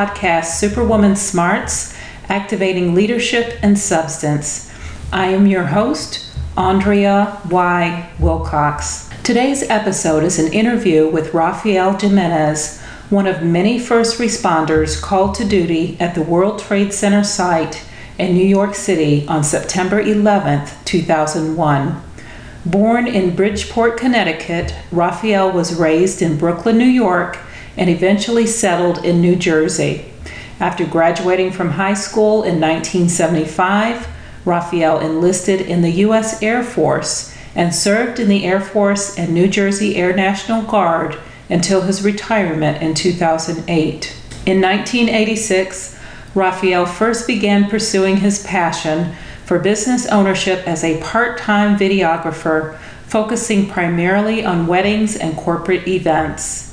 Podcast Superwoman Smarts Activating Leadership and Substance. I am your host, Andrea Y. Wilcox. Today's episode is an interview with Rafael Jimenez, one of many first responders called to duty at the World Trade Center site in New York City on September 11, 2001. Born in Bridgeport, Connecticut, Rafael was raised in Brooklyn, New York, and eventually settled in New Jersey. After graduating from high school in 1975, Rafael enlisted in the U.S. Air Force and served in the Air Force and New Jersey Air National Guard until his retirement in 2008. In 1986, Rafael first began pursuing his passion for business ownership as a part time videographer, focusing primarily on weddings and corporate events.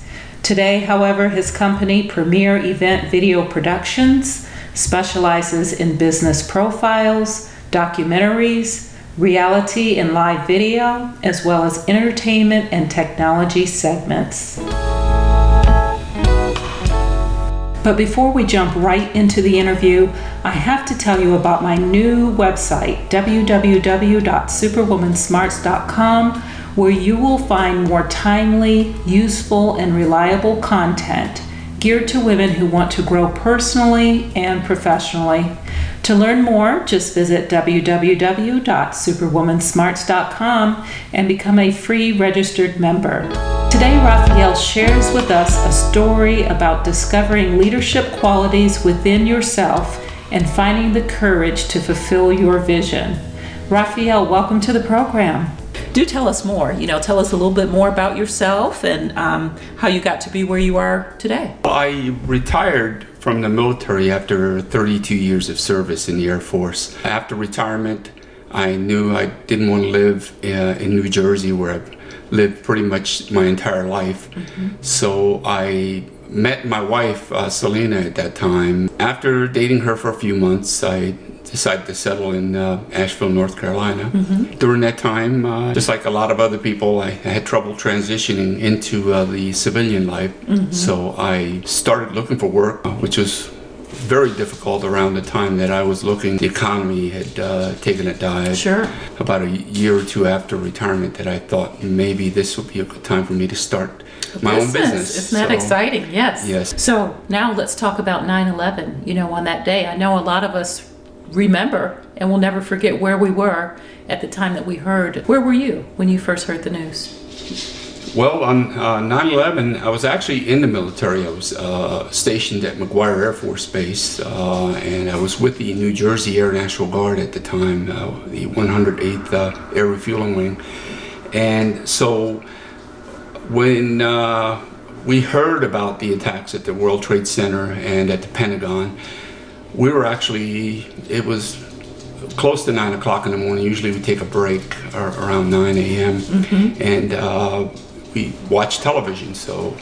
Today, however, his company, Premier Event Video Productions, specializes in business profiles, documentaries, reality and live video, as well as entertainment and technology segments. But before we jump right into the interview, I have to tell you about my new website, www.superwomansmarts.com, where you will find more timely, useful, and reliable content geared to women who want to grow personally and professionally. To learn more, just visit www.superwomansmarts.com and become a free registered member. Today, Rafael shares with us a story about discovering leadership qualities within yourself and finding the courage to fulfill your vision. Rafael, welcome to the program. Do tell us more. You know, tell us a little bit more about yourself and um, how you got to be where you are today. I retired from the military after 32 years of service in the Air Force. After retirement, I knew I didn't want to live uh, in New Jersey where I've lived pretty much my entire life. Mm-hmm. So I met my wife, uh, Selena, at that time. After dating her for a few months, I decided to settle in uh, Asheville, North Carolina. Mm-hmm. During that time, uh, just like a lot of other people, I, I had trouble transitioning into uh, the civilian life. Mm-hmm. So I started looking for work, uh, which was very difficult around the time that I was looking. The economy had uh, taken a dive. Sure. About a year or two after retirement, that I thought maybe this would be a good time for me to start my business. own business. Isn't that so, exciting? Yes. Yes. So now let's talk about 9 11. You know, on that day, I know a lot of us remember and we'll never forget where we were at the time that we heard. Where were you when you first heard the news? Well, on uh, 9 11, I was actually in the military. I was uh, stationed at McGuire Air Force Base, uh, and I was with the New Jersey Air National Guard at the time, uh, the 108th uh, Air Refueling Wing. And so when uh, we heard about the attacks at the World Trade Center and at the Pentagon, we were actually, it was close to 9 o'clock in the morning. Usually we take a break around 9 a.m. Mm-hmm. and uh, we watch television. So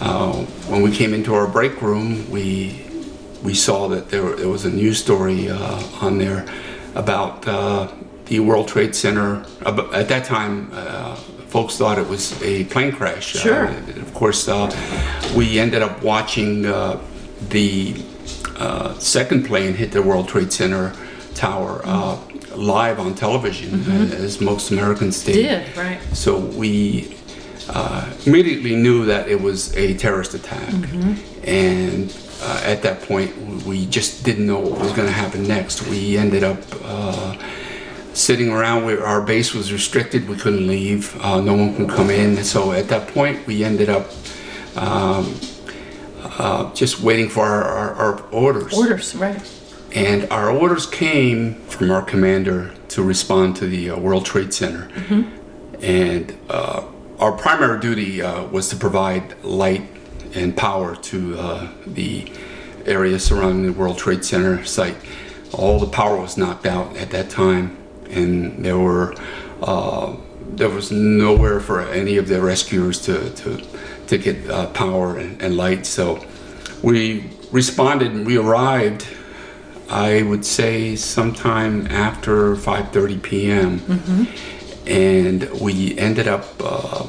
uh, when we came into our break room, we we saw that there, there was a news story uh, on there about uh, the World Trade Center. At that time, uh, folks thought it was a plane crash. Uh, sure. of course, we ended up watching the uh, second plane hit the World Trade Center tower uh, live on television, mm-hmm. as most Americans did. Did right. So we uh, immediately knew that it was a terrorist attack, mm-hmm. and uh, at that point we just didn't know what was going to happen next. We ended up uh, sitting around where our base was restricted. We couldn't leave. Uh, no one could come in. So at that point, we ended up um, uh, just waiting for our, our, our, orders. Orders, right. And our orders came from our commander to respond to the uh, World Trade Center. Mm-hmm. And uh, our primary duty uh, was to provide light and power to uh, the area surrounding the World Trade Center site. All the power was knocked out at that time, and there were uh, there was nowhere for any of the rescuers to, to to get uh, power and, and, light. So we responded and we arrived. I would say sometime after 5:30 p.m. Mm-hmm. And we ended up uh,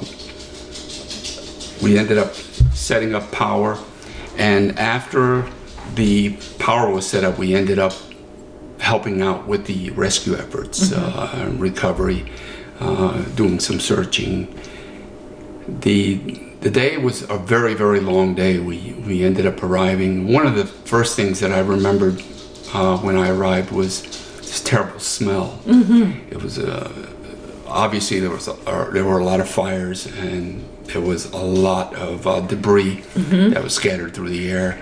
we ended up setting up power And after the power was set up, we ended up helping out with the rescue efforts, uh, recovery, uh, doing some searching. The the day was a very very long day. We we ended up arriving. One of the first things that I remembered uh, when I arrived was this terrible smell. It was uh, obviously there was a, uh, there were a lot of fires and there was a lot of uh, debris that was scattered through the air.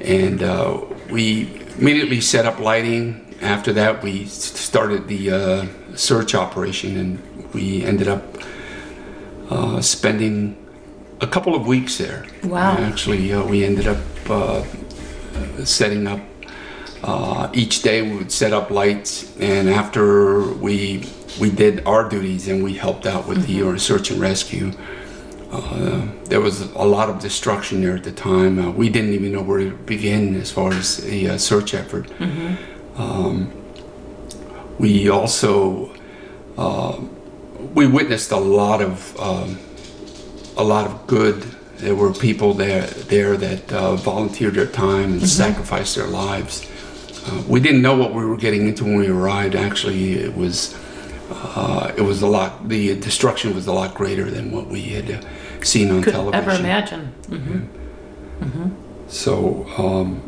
And uh, we immediately set up lighting. After that, we started the uh, search operation, and we ended up uh, spending a couple of weeks there. Wow. Actually, uh, we ended up uh, setting up. Uh, each day we would set up lights, and after we we did our duties and we helped out with the uh, search and rescue. Uh, there was a lot of destruction there at the time. Uh, we didn't even know where to begin as far as the uh, search effort. Um, we also uh, we witnessed a lot of um, a lot of good. There were people there there that uh, volunteered their time and sacrificed their lives. Uh, we didn't know what we were getting into when we arrived. Actually, it was uh, it was a lot. The destruction was a lot greater than what we had uh, seen on Could television. ever imagine. So, um,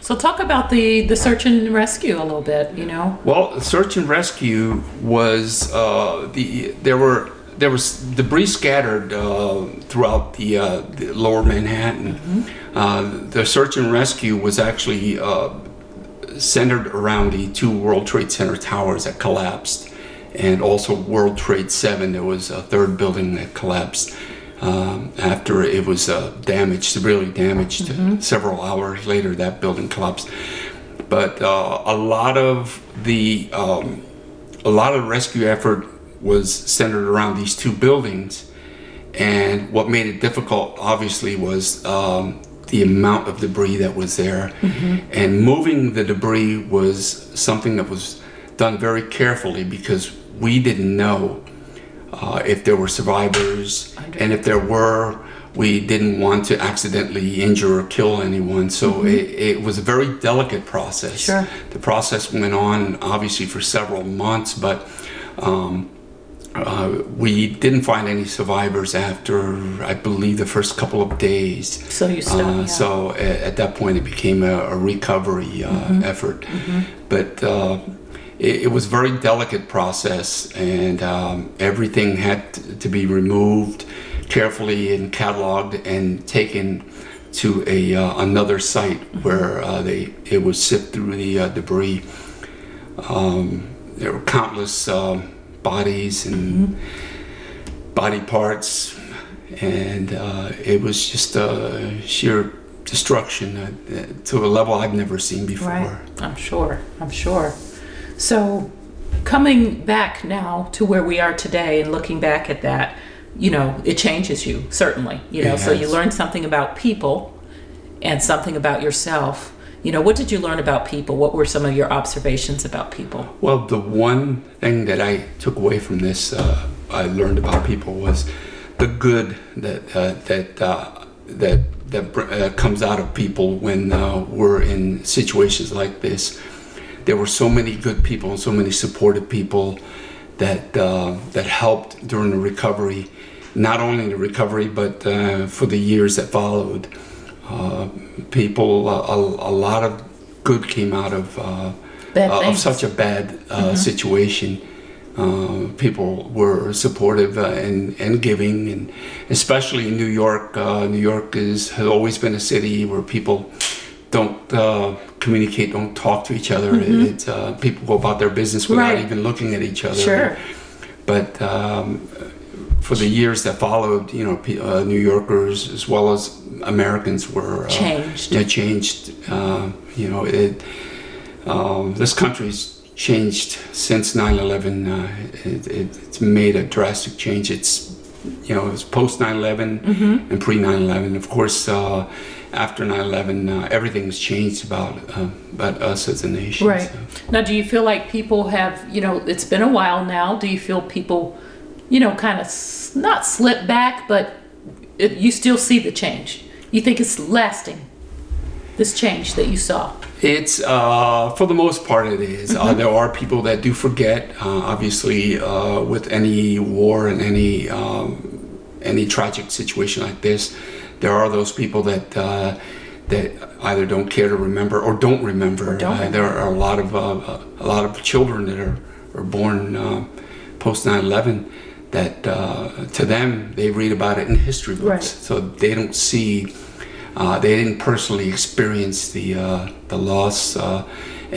So talk about the the search and rescue a little bit. You know. well, search and rescue was uh, the there were there was debris scattered uh, throughout the, uh, the lower Manhattan. Uh, the search and rescue was actually uh, centered around the two World Trade Center towers that collapsed, and also World Trade Seven. There was a third building that collapsed um, after it was uh, damaged, severely damaged. Several hours later, that building collapsed. But uh, a lot of the um, a lot of the rescue effort was centered around these two buildings. And what made it difficult, obviously, was um, the amount of debris that was there. And moving the debris was something that was done very carefully because we didn't know uh, if there were survivors. And if there were, we didn't want to accidentally injure or kill anyone. So it, it was a very delicate process. Sure. The process went on, obviously, for several months, but. Um, uh, we didn't find any survivors after, I believe, the first couple of days. So you stopped. Uh, yeah. So a- at that point, it became a, a recovery uh, Mm-hmm. effort. But uh, it, it was a very delicate process, and um, everything had to be removed carefully and cataloged and taken to a uh, another site Mm-hmm. where uh, they it was sift through the uh, debris. Um, there were countless um bodies and body parts, and uh, it was just uh, sheer destruction uh, to a level I've never seen before. Right. I'm sure. I'm sure. So, coming back now to where we are today and looking back at that, you know, it changes you, certainly. You know, so you learn something about people and something about yourself. You know, what did you learn about people? What were some of your observations about people? Well, the one thing that I took away from this, uh, I learned about people was the good that uh, that uh, that that uh, comes out of people when uh, we're in situations like this. There were so many good people and so many supportive people that uh, that helped during the recovery, not only the recovery but uh, for the years that followed. Uh, people, a, a lot of good came out of. Uh, uh, of such a bad uh, situation. Uh, people were supportive uh, and, and giving, and especially in New York. Uh, New York is has always been a city where people don't uh, communicate, don't talk to each other. It's uh, people go about their business without Mm-hmm. Right. even looking at each other. Sure. But um, for the years that followed, you know, uh, New Yorkers as well as Americans were uh, Changed. Yeah, changed. Uh, you know, it. Um, this country's changed since 9/11. Uh, it, it, it's made a drastic change. It's, you know, it was post 9/11 Mm-hmm. and pre 9/11. Of course, uh, after 9/11, uh, everything's changed about uh, about us as a nation. Right. so. Now, do you feel like people have, you know, it's been a while now. Do you feel people, you know, kind of s- not slip back, but it, you still see the change? you think it's lasting? This change that you saw. It's uh, for the most part it is. Uh, there are people that do forget. Uh, obviously, uh, with any war and any um, any tragic situation like this, there are those people that uh, that either don't care to remember or don't remember. Or don't Uh, there are a lot of uh, a lot of children that are are born uh, post 9/11 that uh, to them they read about it in history books, Right. so they don't see. Uh, they didn't personally experience the uh, the loss uh,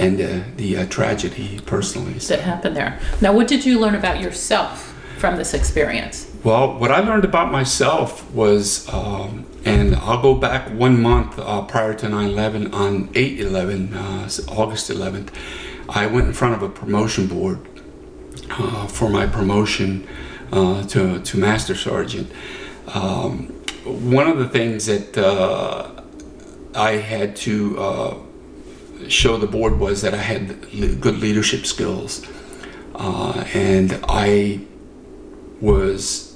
and uh, the uh, tragedy personally. So- that happened there. Now, what did you learn about yourself from this experience? Well, what I learned about myself was, um, and I'll go back one month uh, prior to 9 11, on 8 11, uh, August 11th, I went in front of a promotion board uh, for my promotion uh, to, to Master Sergeant. Um, one of the things that uh, I had to uh, show the board was that I had good leadership skills. And I was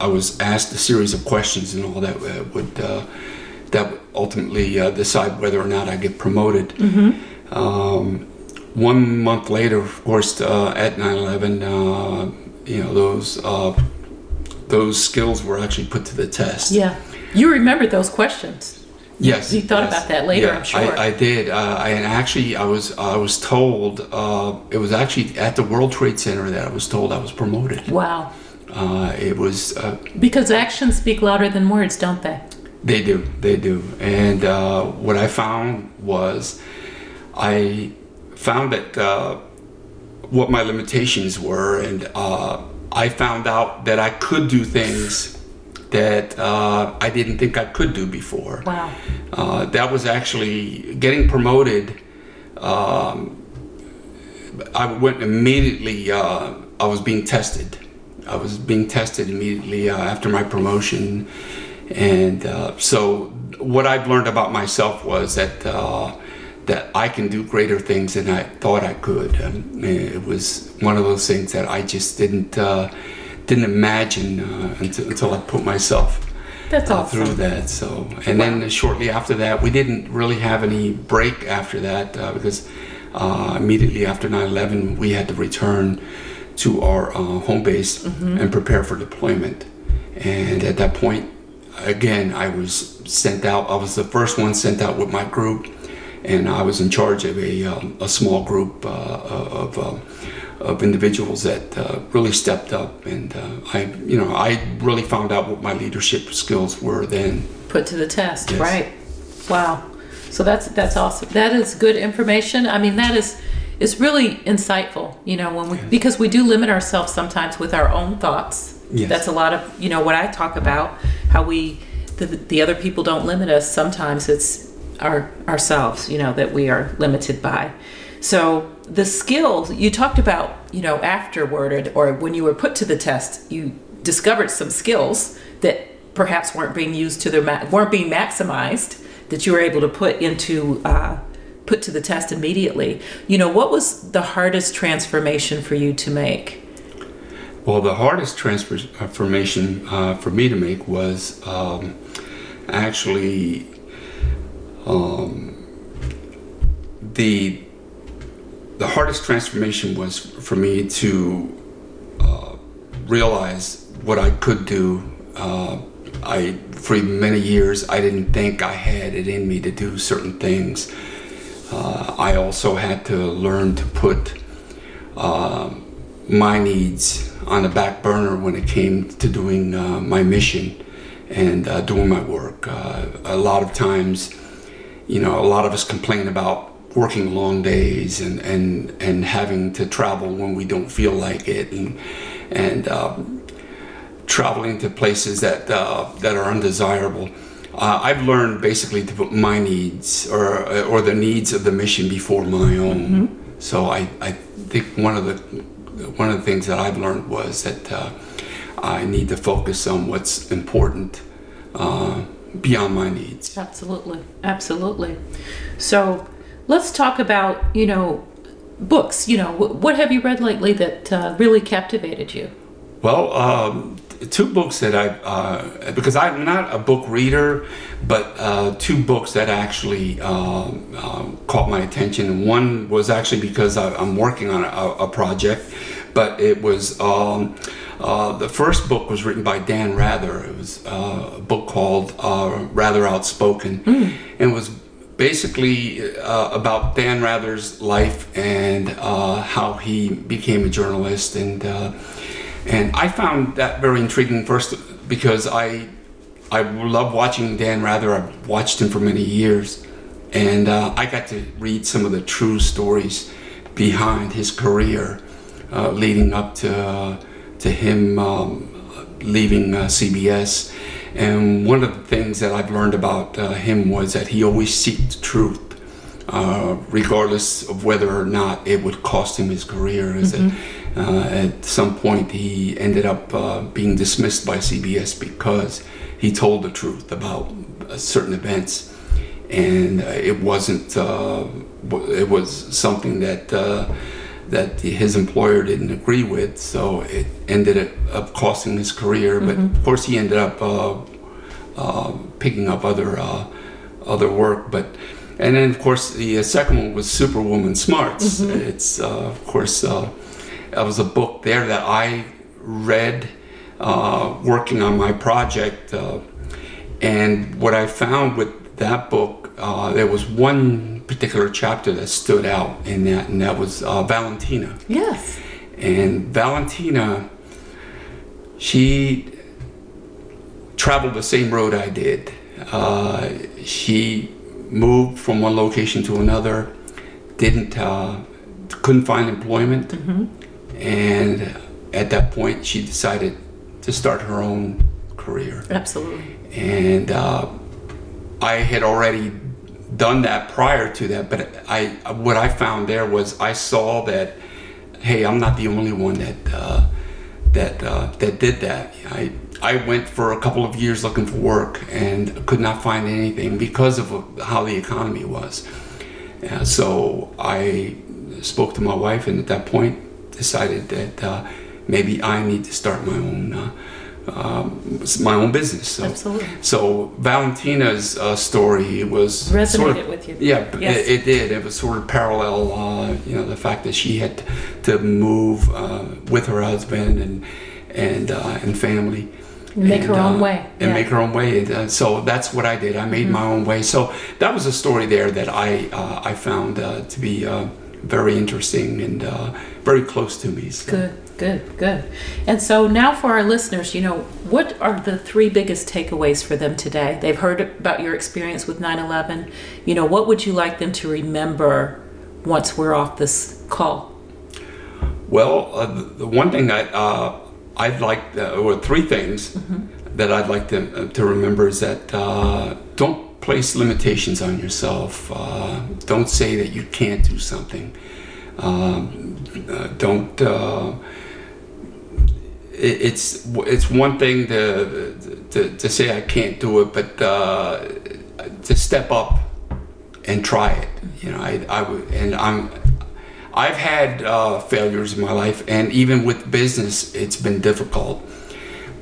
I was asked a series of questions and all that uh, would uh, that would ultimately uh, decide whether or not I get promoted. Um, one month later, of course, uh, at 9/11, uh, you know those uh, those skills were actually put to the test. Yeah. You remembered those questions. Yes, You thought yes. about that later, Yeah, I'm sure. I, I did. Uh, I, and actually, I was I was told uh, it was actually at the World Trade Center that I was told I was promoted. Wow. Uh, it was uh, Because actions speak louder than words, don't they? They do, they do. And uh, what I found was, I found that uh, what my limitations were, and uh, I found out that I could do things that uh, I didn't think I could do before. Wow. Uh, that was actually getting promoted. Um, I went immediately. Uh, I was being tested. I was being tested immediately uh, after my promotion, and uh, so what I've learned about myself was that uh, that I can do greater things than I thought I could. Um, it was one of those things that I just didn't uh, didn't imagine uh, until, until I put myself uh, awesome. through that. So, and then shortly after that, we didn't really have any break after that uh, because uh, immediately after 9/11, we had to return to our uh, home base and prepare for deployment. And at that point, again, I was sent out. I was the first one sent out with my group, and I was in charge of a, um, a small group uh, of. Um, of individuals that uh, really stepped up, and uh, I, you know, I really found out what my leadership skills were then. Put to the test, Yes. right? Wow. So that's that's awesome. That is good information. I mean, that is is really insightful. You know, when we because we do limit ourselves sometimes with our own thoughts. Yes. That's a lot of you know what I talk about. How we the, the other people don't limit us. Sometimes it's our ourselves. You know that we are limited by. So the skills you talked about, you know, afterward or, or when you were put to the test, you discovered some skills that perhaps weren't being used to their ma- weren't being maximized that you were able to put into uh, put to the test immediately. You know, what was the hardest transformation for you to make? Well, the hardest transformation uh, for me to make was um, actually um, the the hardest transformation was for me to uh, realize what I could do. Uh, I for many years I didn't think I had it in me to do certain things. Uh, I also had to learn to put um my needs on the back burner when it came to doing uh, my mission and uh, doing my work. Uh, a lot of times, you know, a lot of us complain about working long days and, and, and having to travel when we don't feel like it and, and um, traveling to places that, uh, that are undesirable. Uh, I've learned basically to put my needs or, or the needs of the mission before my own. So I, I think one of the one of the things that I've learned was that uh, I need to focus on what's important uh, beyond my needs. Absolutely, absolutely. So let's talk about you know books. You know, what have you read lately that uh, really captivated you? Well, um, two books that I, uh, because I'm not a book reader, but uh, two books that actually um, um, caught my attention. And one was actually because I, am working on a, a, project, but it was um, uh, the first book was written by Dan Rather. It was uh, a book called uh, Rather Outspoken, mm. and it was basically uh, about Dan Rather's life and uh, how he became a journalist and uh, and I found that very intriguing first because I I love watching Dan Rather. I've watched him for many years, and uh, I got to read some of the true stories behind his career, uh, leading up to uh, to him um, leaving CBS and one of the things that I've learned about uh, him was that he always seeked truth, uh, regardless of whether or not it would cost him his career. Is mm-hmm. that uh, at some point he ended up uh, being dismissed by CBS because he told the truth about uh, certain events, and uh, it wasn't. it was something that that his employer didn't agree with, so it ended up costing his career. But mm-hmm. of course, he ended up uh, uh, picking up other uh, other work. But and then of course the uh, second one was Superwoman Smarts. Mm-hmm. It's uh, of course uh, that was a book there that I read working on my project, and what I found with that book, there was one particular chapter that stood out in that, and that was uh, Valentina. Yes. And Valentina, she traveled the same road I did. Uh, she moved from one location to another, didn't, uh, couldn't find employment, mm-hmm. And at that point she decided to start her own career. Absolutely. And uh, I had already done that prior to that, but I what I found there was I saw that hey, I'm not the only one that uh, that uh, that did that. I I went for a couple of years looking for work and could not find anything because of how the economy was. Uh, so I spoke to my wife, and at that point decided that uh, maybe I need to start my own uh, um, my own business. So, Absolutely. So Valentina's uh, story was resonated sort of, with you. Yeah, yes. it, it, did. It was sort of parallel. Uh, you know, the fact that she had to move uh, with her husband and and uh, and family. Make and, her own uh, way. And yeah. make her own way. And, uh, so that's what I did. I made mm-hmm. my own way. So that was a story there that I I found to be very interesting and very close to me. So. Good. Good, good. And so now for our listeners, you know, what are the three biggest takeaways for them today? They've heard about your experience with 9 11. You know, what would you like them to remember once we're off this call? Well, uh, the one thing I, uh, I'd like, uh, or three things mm-hmm. that I'd like them uh, to remember is that uh, don't place limitations on yourself. Uh, don't say that you can't do something. Um, don't it's it's one thing to, to, to say I can't do it, but uh, to step up and try it. You know, I, I would, and I'm I've had uh, failures in my life, and even with business, it's been difficult.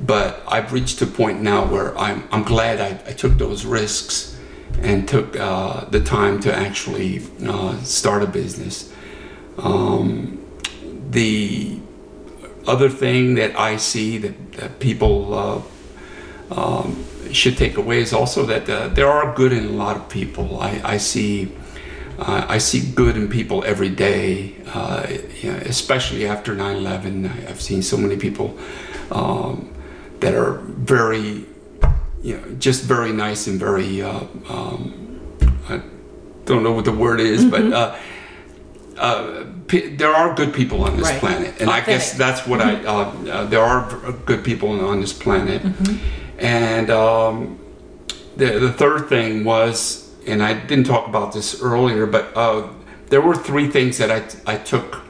But I've reached a point now where I'm I'm glad I, I took those risks and took uh, the time to actually uh, start a business. Um, the other thing that I see that, that people uh, um, should take away is also that uh, there are good in a lot of people. I, I see uh, I see good in people every day, uh, especially after 9/11. I've seen so many people um, that are very, you know, just very nice and very. Uh, um, I don't know what the word is, mm-hmm. but uh, uh, there are good people on this right. planet, and Authentic. I guess that's what mm-hmm. I. Uh, uh, there are good people on this planet, mm-hmm. and um, the the third thing was, and I didn't talk about this earlier, but uh, there were three things that I I took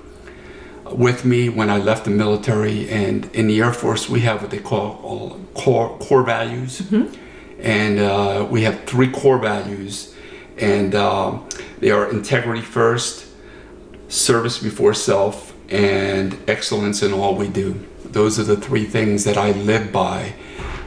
with me when I left the military, and in the Air Force we have what they call core core values, mm-hmm. and uh, we have three core values, and um, they are integrity first service before self, and excellence in all we do. Those are the three things that I live by.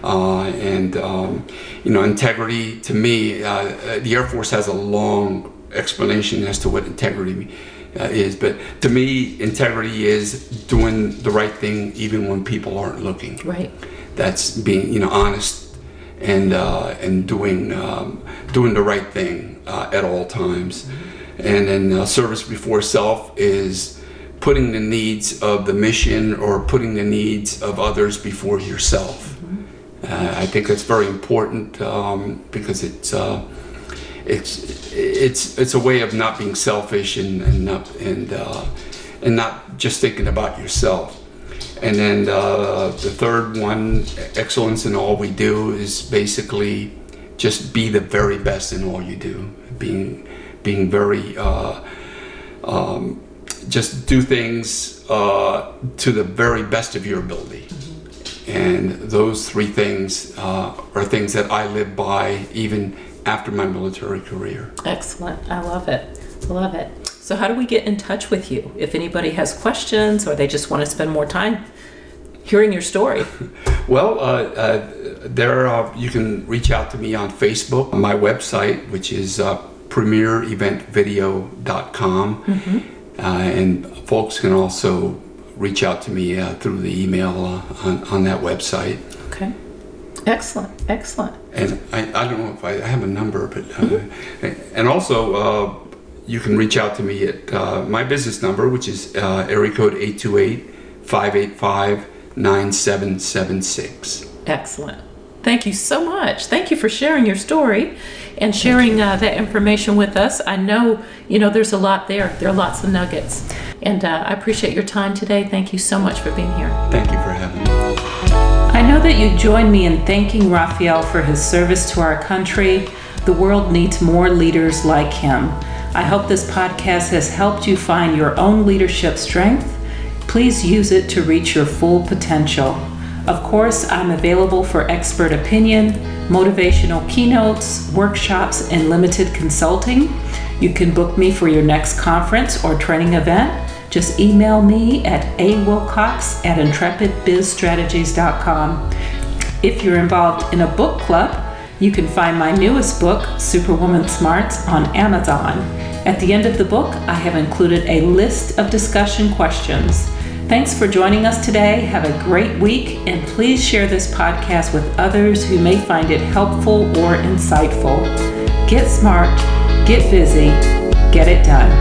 Uh, and, um, you know, integrity to me, uh, the Air Force has a long explanation as to what integrity uh, is. But to me, integrity is doing the right thing even when people aren't looking. Right. That's being, you know, honest and uh, and doing um, doing the right thing uh, at all times. And then uh, service before self is putting the needs of the mission or putting the needs of others before yourself. Uh, I think that's very important um, because it's uh, it's it's it's a way of not being selfish and and not and uh, and not just thinking about yourself. And then uh, the third one, excellence in all we do, is basically just be the very best in all you do. Being being very uh, um, just do things uh, to the very best of your ability. And those three things uh, are things that I live by even after my military career. Excellent. I love it. Love it. So, how do we get in touch with you? If anybody has questions or they just want to spend more time hearing your story. well, uh, uh, there uh, you can reach out to me on Facebook, my website, which is uh, premiereventvideo.com. Mm-hmm. Uh, and folks can also reach out to me uh, through the email uh, on, on that website. Okay. Excellent, excellent. And I, I don't know if I, I have a number, but uh, and also uh, you can reach out to me at uh, my business number, which is uh, area code 828-585-9776. Excellent. Thank you so much. Thank you for sharing your story and sharing uh, that information with us. I know, you know, there's a lot there. There are lots of nuggets. And uh, I appreciate your time today. Thank you so much for being here. Thank you for having me. Know that you join me in thanking Rafael for his service to our country. The world needs more leaders like him. I hope this podcast has helped you find your own leadership strength. Please use it to reach your full potential. Of course, I'm available for expert opinion, motivational keynotes, workshops, and limited consulting. You can book me for your next conference or training event. Just email me at awilcox at intrepidbizstrategies.com. If you're involved in a book club, you can find my newest book, Superwoman Smarts, on Amazon. At the end of the book, I have included a list of discussion questions. Thanks for joining us today. Have a great week, and please share this podcast with others who may find it helpful or insightful. Get smart, get busy, get it done.